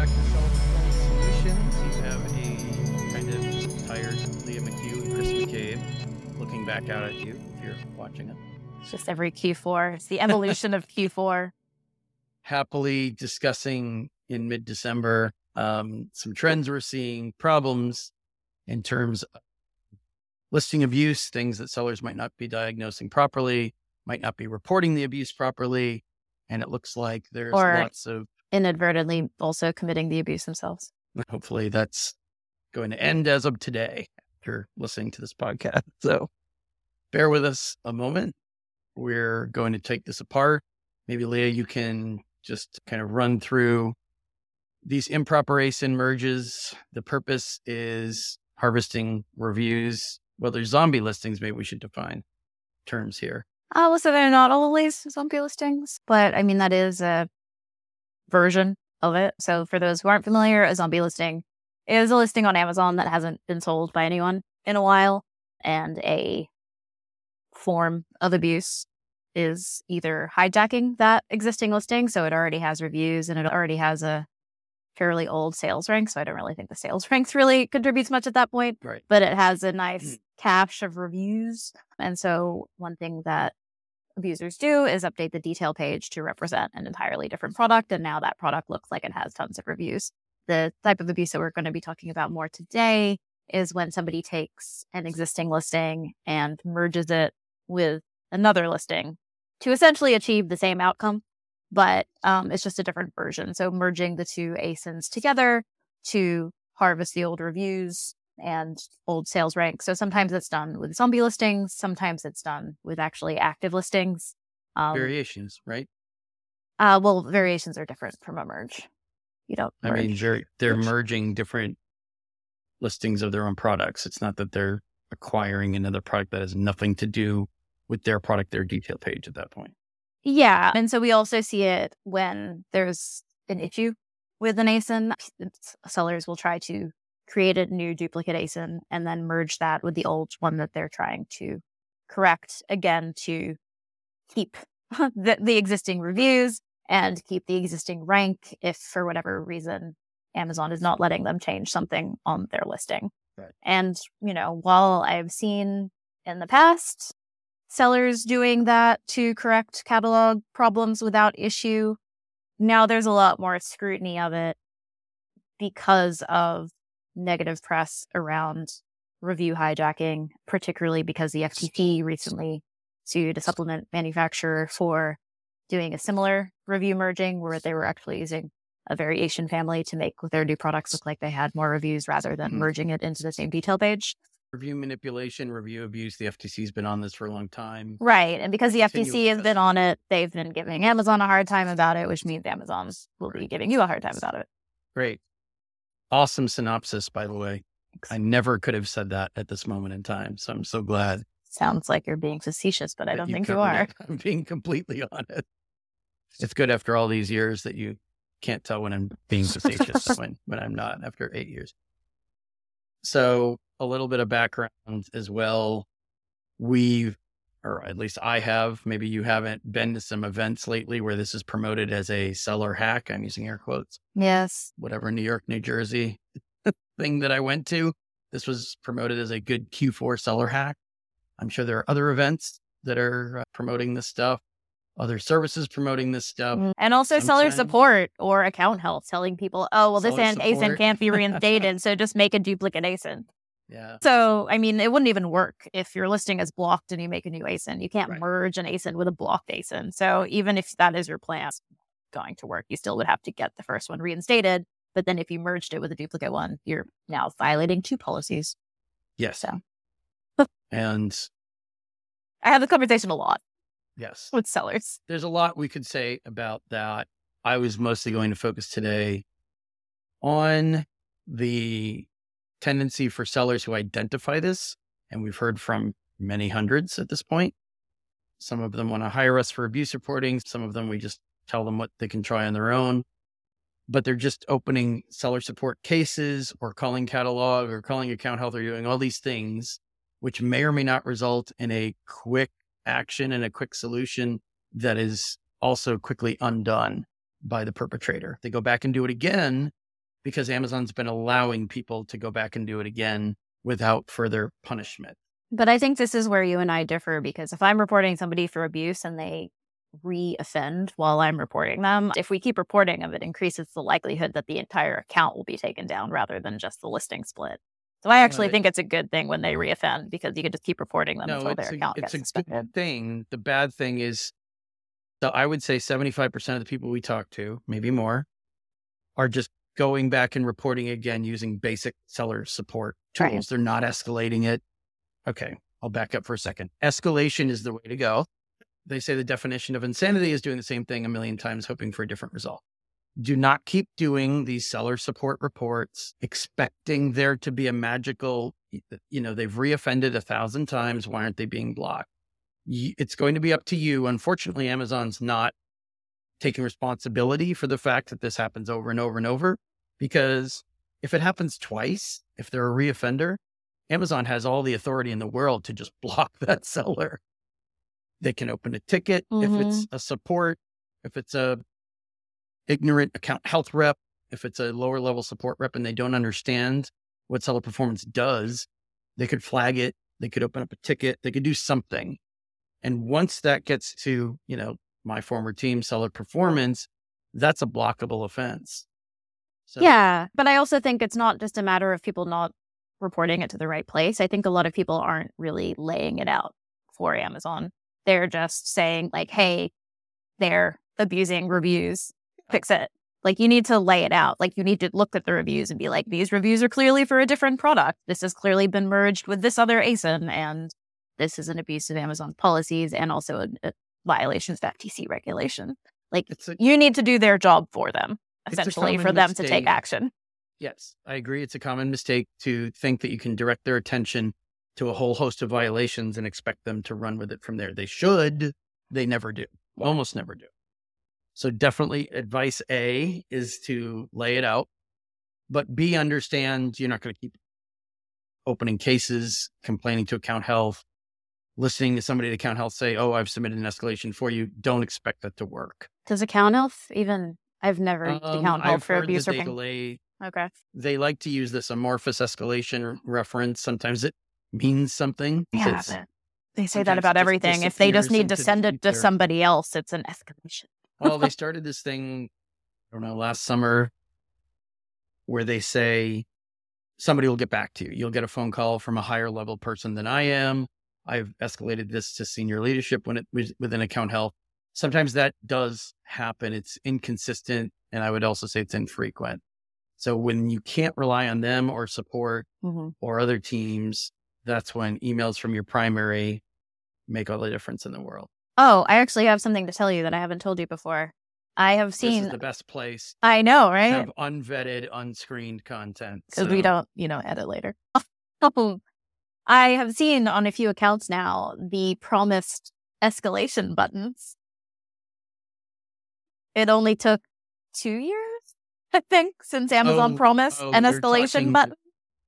back to Seller Performance Solutions. You have a kind of tired Leah McHugh and Chris McCabe looking back out at you if you're watching it. It's just every Q4. It's the evolution of Q4. Happily discussing in mid December um, some trends we're seeing, problems in terms of listing abuse, things that sellers might not be diagnosing properly, might not be reporting the abuse properly. And it looks like there's Or- lots of Inadvertently also committing the abuse themselves. hopefully that's going to end as of today after listening to this podcast. So bear with us a moment. We're going to take this apart. Maybe Leah, you can just kind of run through these improper ASIN merges. The purpose is harvesting reviews. Well, there's zombie listings. Maybe we should define terms here. Uh, well, so they're not always zombie listings, but I mean, that is a version of it. So for those who aren't familiar, a zombie listing is a listing on Amazon that hasn't been sold by anyone in a while. And a form of abuse is either hijacking that existing listing. So it already has reviews and it already has a fairly old sales rank. So I don't really think the sales ranks really contributes much at that point Right. but it has a nice mm. cache of reviews. And so, one thing that abusers do is update the detail page to represent an entirely different product. And now that product looks like it has tons of reviews. The type of abuse that we're going to be talking about more today is when somebody takes an existing listing and merges it with another listing to essentially achieve the same outcome, but um, it's just a different version. So, merging the two ASINs together to harvest the old reviews and old sales rank. So sometimes it's done with zombie listings, sometimes it's done with actually active listings. Um, Variations, right? uh, well, variations are different from a merge. You don't. I mean, they're they're Merge. merging different listings of their own products. It's not that they're acquiring another product that has nothing to do with their product, their detail page at that point. yeah, and so we also see it when there's an issue with an ASIN. Sellers will try to create a new duplicate ASIN and then merge that with the old one that they're trying to correct again to keep the, the existing reviews and keep the existing rank if for whatever reason Amazon is not letting them change something on their listing. Right. And, you know, while I've seen in the past sellers doing that to correct catalog problems without issue, now there's a lot more scrutiny of it because of negative press around review hijacking, particularly because the FTC recently sued a supplement manufacturer for doing a similar review merging where they were actually using a variation family to make their new products look like they had more reviews rather than Mhm. merging it into the same detail page. Review manipulation, review abuse. The FTC's been on this for a long time. Right. And because the FTC has been on it, they've been giving Amazon a hard time about it, which means Amazon will be giving you a hard time about it. Great. Awesome synopsis, by the way. I never could have said that at this moment in time. So I'm so glad. Sounds like you're being facetious, but I don't think you are. it. I'm being completely honest. It's good after all these years that you can't tell when I'm being facetious when, when I'm not after eight years. So a little bit of background as well. We've, or at least I have, maybe you haven't been to some events lately where this is promoted as a seller hack. I'm using air quotes Yes. whatever New York, New Jersey thing that I went to. This was promoted as a good Q4 seller hack. I'm sure there are other events that are uh, promoting this stuff, other services promoting this stuff. Mm. And also seller support or account health telling people, oh, well, this Seller an- ASIN can't be reinstated. so just make a duplicate ASIN. Yeah. So, I mean, it wouldn't even work if your listing is blocked and you make a new ASIN. You can't Right. merge an ASIN with a blocked ASIN. So, even if that is your plan, going to work, you still would have to get the first one reinstated. But then if you merged it with a duplicate one, you're now violating two policies. Yes. So. and I have the conversation a lot yes, with sellers. there's a lot we could say about that. I was mostly going to focus today on the tendency for sellers who identify this. And we've heard from many hundreds at this point. Some of them want to hire us for abuse reporting. Some of them we just tell them what they can try on their own. But they're just opening seller support cases or calling catalog or calling account health or doing all these things, which may or may not result in a quick action and a quick solution that is also quickly undone by the perpetrator. They go back and do it again because Amazon's been allowing people to go back and do it again without further punishment. But I think this is where you and I differ because if I'm reporting somebody for abuse and they re-offend while I'm reporting them, if we keep reporting them, it increases the likelihood that the entire account will be taken down rather than just the listing split. So I actually Right. think it's a good thing when they reoffend because you can just keep reporting them No, until it's their a, account it's gets a suspended. good thing. The bad thing is, so I would say 75% of the people we talk to, maybe more, are just going back and reporting again using basic seller support tools. Right. They're not escalating it. Okay, I'll back up for a second. Escalation is the way to go. They say the definition of insanity is doing the same thing a million times, hoping for a different result. Do not keep doing these seller support reports, expecting there to be a magical, you know, they've reoffended a thousand times. Why aren't they being blocked? It's going to be up to you. Unfortunately, Amazon's not taking responsibility for the fact that this happens over and over and over. Because if it happens twice, if they're a reoffender, Amazon has all the authority in the world to just block that seller. They can open a ticket if it's mm-hmm. a support, if it's a ignorant account health rep, if it's a lower level support rep and they don't understand what seller performance does, they could flag it, they could open up a ticket, they could do something. And once that gets to, you know, my former team seller performance, that's a blockable offense. So Yeah. But I also think it's not just a matter of people not reporting it to the right place. I think a lot of people aren't really laying it out for Amazon. They're just saying, like, hey, they're abusing reviews, fix it. Like, you need to lay it out. Like, you need to look at the reviews and be like, these reviews are clearly for a different product. This has clearly been merged with this other ASIN, and this is an abuse of Amazon's policies and also a, a uh, violation of FTC regulation. Like, a you need to do their job for them, essentially, for them to take action. Yes, I agree. It's a common mistake to think that you can direct their attention to a whole host of violations and expect them to run with it from there. They should, they never do, almost never do. So, definitely advice A is to lay it out, but B, understand you're not going to keep opening cases, complaining to account health, listening to somebody at account health say, Oh, I've submitted an escalation for you. Don't expect that to work. Does account health even? I've never Um, account I've for abuse or they delay Okay. they like to use this amorphous escalation reference. Sometimes it means something. Yeah, they say that about everything. If they just need to send it to somebody else, it's an escalation. well, they started this thing, I don't know, last summer where they say somebody will get back to you. You'll get a phone call from a higher level person than I am. I've escalated this to senior leadership when it was within account health. Sometimes that does happen. It's inconsistent. And I would also say it's infrequent. So when you can't rely on them or support, Mhm. or other teams, that's when emails from your primary make all the difference in the world. Oh, I actually have something to tell you that I haven't told you before. I have This seen. is the best place I know, right? have unvetted, unscreened content. because we don't, you know, edit later. I have seen on a few accounts now the promised escalation buttons. It only took two years, I think, since Amazon Oh, promised oh, an escalation talking- button.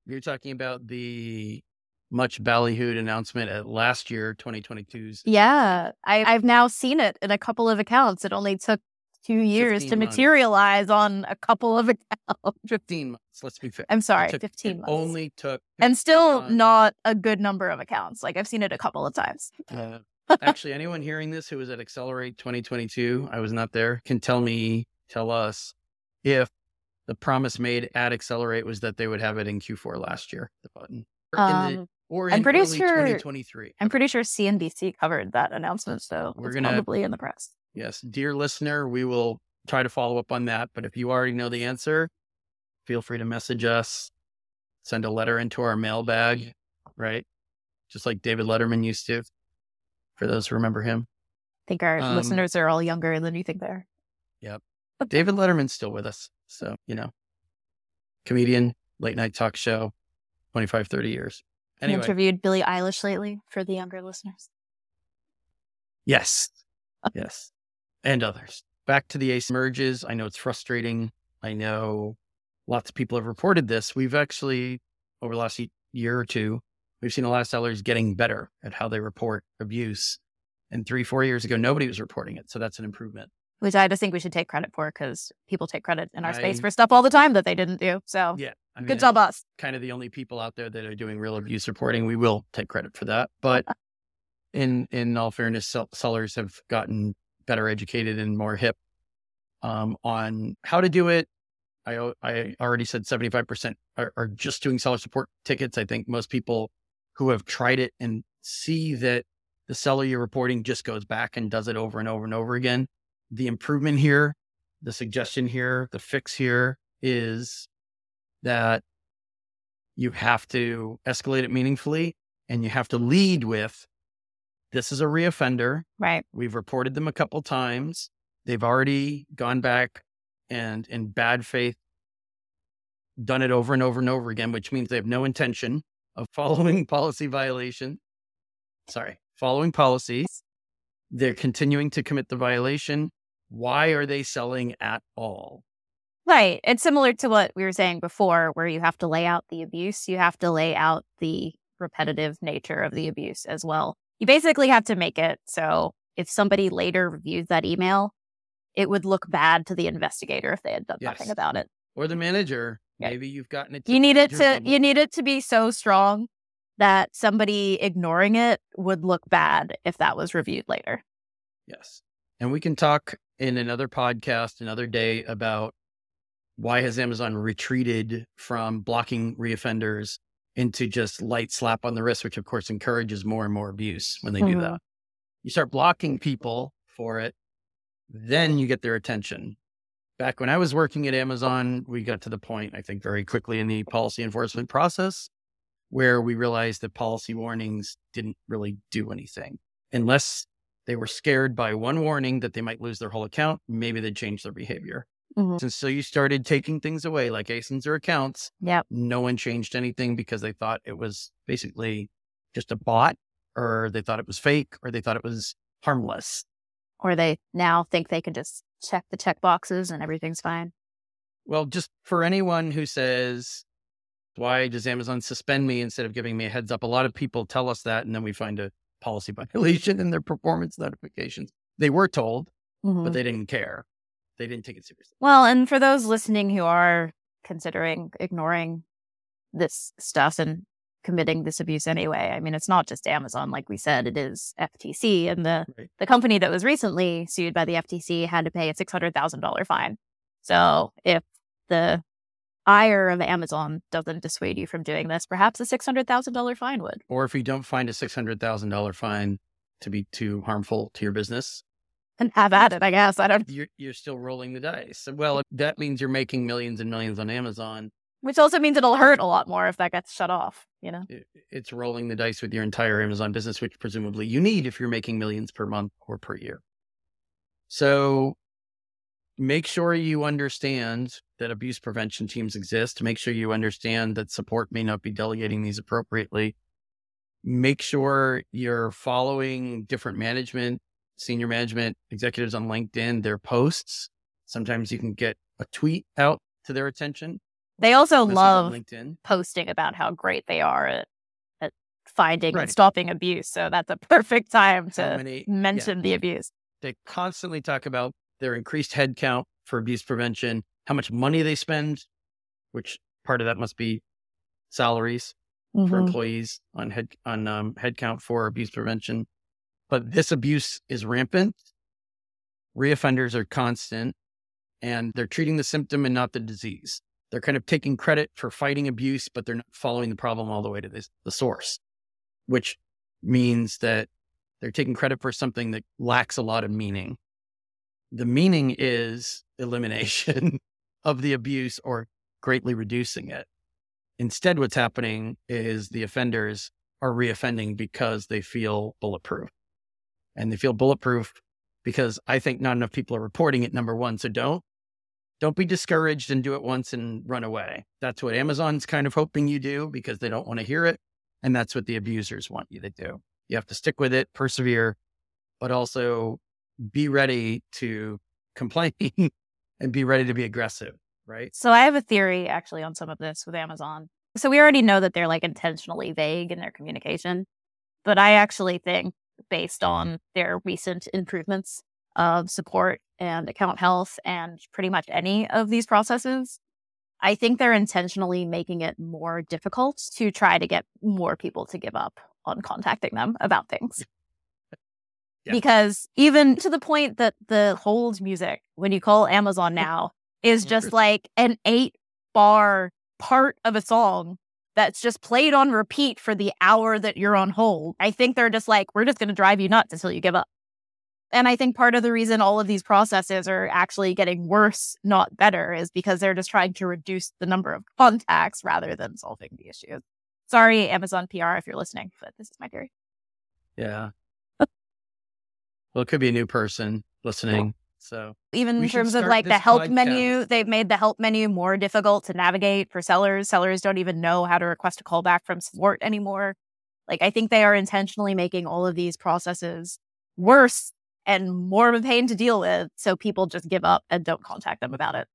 You're talking about the much ballyhooed announcement at last year, 2022's. Yeah, I, I've now seen it in a couple of accounts. It only took two years to months. materialize on a couple of accounts. 15 months, let's be fair. I'm sorry, took- 15 it months. only took, and still months. not a good number of accounts. Like I've seen it a couple of times. uh, actually, anyone hearing this who was at Accelerate 2022, I was not there, can tell me, tell us if the promise made at Accelerate was that they would have it in Q4 last year, the button. Or in, the, Um, or I'm pretty early sure- 2023. I'm pretty sure CNBC covered that announcement, so We're it's gonna- probably in the press. Yes, dear listener, we will try to follow up on that. But if you already know the answer, feel free to message us, send a letter into our mailbag, right? Just like David Letterman used to, for those who remember him. I think our Um, listeners are all younger than you think they are. Yep. David Letterman's still with us. So, you know, comedian, late night talk show, 25, 30 years. Anyway, interviewed Billie Eilish lately for the younger listeners. yes, yes, and others. Back to the ASIN merges. I know it's frustrating. I know lots of people have reported this. We've actually, over the last year or two, we've seen a lot of sellers getting better at how they report abuse. And three, four years ago, nobody was reporting it. So that's an improvement. Which I just think we should take credit for because people take credit in our space for stuff all the time that they didn't do. So Yeah. I mean, good job, us. kind of the only people out there that are doing real abuse reporting. We will take credit for that. But in in all fairness, sellers have gotten better educated and more hip um, on how to do it. I I already said seventy five percent are just doing seller support tickets. I think most people who have tried it and see that the seller you're reporting just goes back and does it over and over and over again. The improvement here, the suggestion here, the fix here is that you have to escalate it meaningfully and you have to lead with this is a reoffender. Right. We've reported them a couple times. They've already gone back and in bad faith done it over and over and over again, which means they have no intention of following policy violation. Sorry, following policies. They're continuing to commit the violation. Why are they selling at all? Right. It's similar to what we were saying before, where you have to lay out the abuse. You have to lay out the repetitive nature of the abuse as well. You basically have to make it so if somebody later reviews that email, it would look bad to the investigator if they had done nothing about it. Or the manager. Maybe you've gotten it. You need it to level. you need it to be so strong that somebody ignoring it would look bad if that was reviewed later. Yes. And we can talk in another podcast another day about why has Amazon retreated from blocking reoffenders into just light slap on the wrist, which of course encourages more and more abuse when they do Mhm. that. You start blocking people for it, then you get their attention. Back when I was working at Amazon, we got to the point, I think, very quickly in the policy enforcement process where we realized that policy warnings didn't really do anything unless they were scared by one warning that they might lose their whole account. Maybe they'd change their behavior. Mhm. And so you started taking things away like ASINs or accounts. Yep. No one changed anything because they thought it was basically just a bot or they thought it was fake or they thought it was harmless. Or they now think they can just check the check boxes and everything's fine. Well, just for anyone who says, why does Amazon suspend me instead of giving me a heads up? A lot of people tell us that, and then we find a policy violation in their performance notifications. They were told, Mhm. but they didn't care. They didn't take it seriously. Well, and for those listening who are considering ignoring this stuff and committing this abuse anyway, I mean, it's not just Amazon, like we said, it is FTC. And the, Right. the company that was recently sued by the FTC had to pay a $600,000 fine. So if the ire of Amazon doesn't dissuade you from doing this, perhaps a $600,000 fine would. Or if you don't find a $600,000 fine to be too harmful to your business, And have at it, I guess. I don't, you're, you're still rolling the dice. Well, that means you're making millions and millions on Amazon. Which also means it'll hurt a lot more if that gets shut off, you know? It's rolling the dice with your entire Amazon business, which presumably you need if you're making millions per month or per year. So make sure you understand that abuse prevention teams exist. Make sure you understand that support may not be delegating these appropriately. Make sure you're following different management, senior management executives on LinkedIn, their posts. Sometimes you can get a tweet out to their attention. They also on love LinkedIn. posting about how great they are at, at finding Right. and stopping abuse. So that's a perfect time to many- yeah. mention the abuse. they constantly talk about their increased headcount for abuse prevention, how much money they spend, which part of that must be salaries for Mhm. employees on head on um, headcount for abuse prevention. But this abuse is rampant. Reoffenders are constant, and they're treating the symptom and not the disease. They're kind of taking credit for fighting abuse, but they're not following the problem all the way to this, the source, which means that they're taking credit for something that lacks a lot of meaning. The meaning is elimination of the abuse or greatly reducing it. Instead, what's happening is the offenders are reoffending because they feel bulletproof. And they feel bulletproof because I think not enough people are reporting it, number one. So don't don't be discouraged and do it once and run away. That's what Amazon's kind of hoping you do because they don't want to hear it. And that's what the abusers want you to do. You have to stick with it, persevere, but also be ready to complain and be ready to be aggressive, right? So I have a theory actually on some of this with Amazon. So we already know that they're like intentionally vague in their communication, but I actually think based mm-hmm. on their recent improvements of support and account health and pretty much any of these processes, I think they're intentionally making it more difficult to try to get more people to give up on contacting them about things. Yeah. Because even to the point that the hold music, when you call Amazon now, is just like an eight bar part of a song that's just played on repeat for the hour that you're on hold. I think they're just like, we're just going to drive you nuts until you give up. And I think part of the reason all of these processes are actually getting worse, not better, is because they're just trying to reduce the number of contacts rather than solving the issues. Sorry, Amazon PR, if you're listening, but this is my theory. Yeah. well, it could be a new person listening. So even in terms of like the help podcast. menu, they've made the help menu more difficult to navigate for sellers. Sellers don't even know how to request a callback from support anymore. Like I think they are intentionally making all of these processes worse and more of a pain to deal with. So people just give up and don't contact them about it.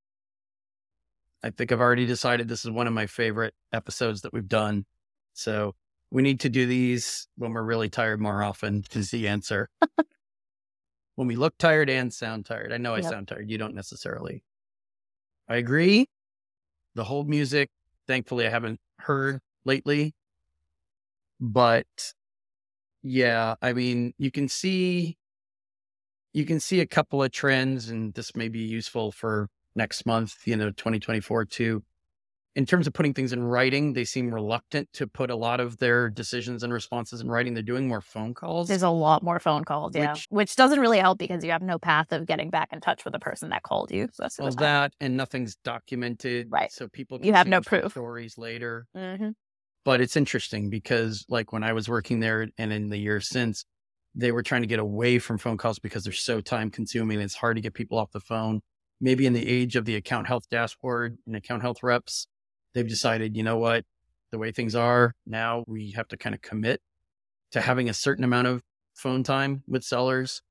I think I've already decided this is one of my favorite episodes that we've done. So we need to do these when we're really tired more often, is the answer. when we look tired and sound tired. I know I yep. sound tired. You don't necessarily. I agree. The hold music, thankfully, I haven't heard lately. But yeah, I mean, you can see you can see a couple of trends, and this may be useful for next month, you know, 2024 too. In terms of putting things in writing, they seem reluctant to put a lot of their decisions and responses in writing. They're doing more phone calls. There's a lot more phone calls, yeah, which, which doesn't really help because you have no path of getting back in touch with the person that called you. So well, that and nothing's documented, right? So people you have no proof stories later. Mm-hmm. But it's interesting because, like, when I was working there and in the years since, they were trying to get away from phone calls because they're so time consuming. It's hard to get people off the phone. Maybe in the age of the account health dashboard and account health reps, they've decided, you know what, the way things are now, we have to kind of commit to having a certain amount of phone time with sellers,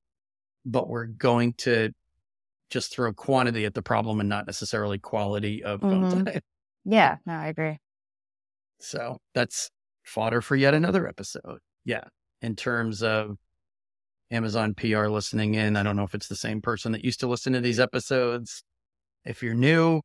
but we're going to just throw quantity at the problem and not necessarily quality of phone mm-hmm. time. Yeah, no, I agree. So that's fodder for yet another episode. Yeah. In terms of Amazon PR listening in. I don't know if it's the same person that used to listen to these episodes. If you're new,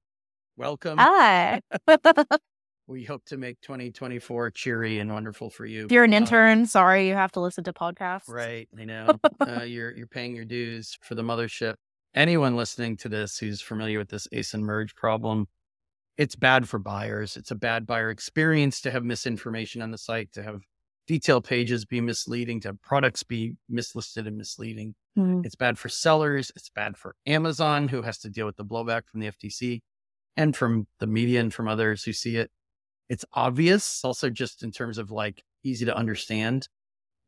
welcome. Hi. we hope to make 2024 cheery and wonderful for you. If you're an uh, intern, uh, sorry you have to listen to podcasts. Right. I know. uh, you're you're paying your dues for the mothership. Anyone listening to this who's familiar with this ASIN merge problem, it's bad for buyers. It's a bad buyer experience to have misinformation on the site, to have detail pages be misleading, to have products be mislisted and misleading. Mm-hmm. It's bad for sellers. It's bad for Amazon, who has to deal with the blowback from the FTC and from the media and from others who see it. It's obvious, also just in terms of like easy to understand.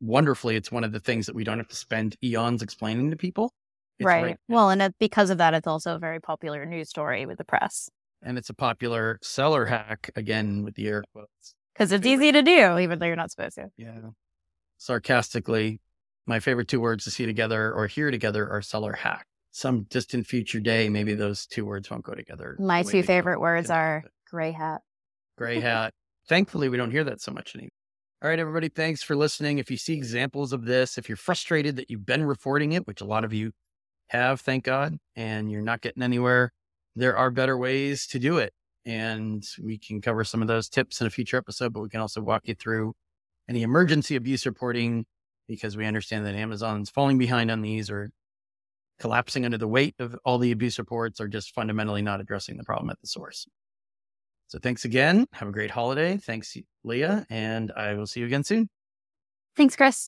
Wonderfully, it's one of the things that we don't have to spend eons explaining to people. Right. right. Well, and because of that, it's also a very popular news story with the press. And it's a popular seller hack, again, with the air quotes because it's easy to do, even though you're not supposed to. Yeah. Sarcastically, my favorite two words to see together or hear together are seller hack. Some distant future day, maybe those two words won't go together. My two favorite words are gray hat. Gray hat. Thankfully, we don't hear that so much anymore. All right, everybody, thanks for listening. If you see examples of this, if you're frustrated that you've been reporting it, which a lot of you have, thank God, and you're not getting anywhere, there are better ways to do it and we can cover some of those tips in a future episode, but we can also walk you through any emergency abuse reporting because we understand that Amazon's falling behind on these or collapsing under the weight of all the abuse reports or just fundamentally not addressing the problem at the source. So thanks again. Have a great holiday. Thanks, Leah. And I will see you again soon. Thanks, Chris.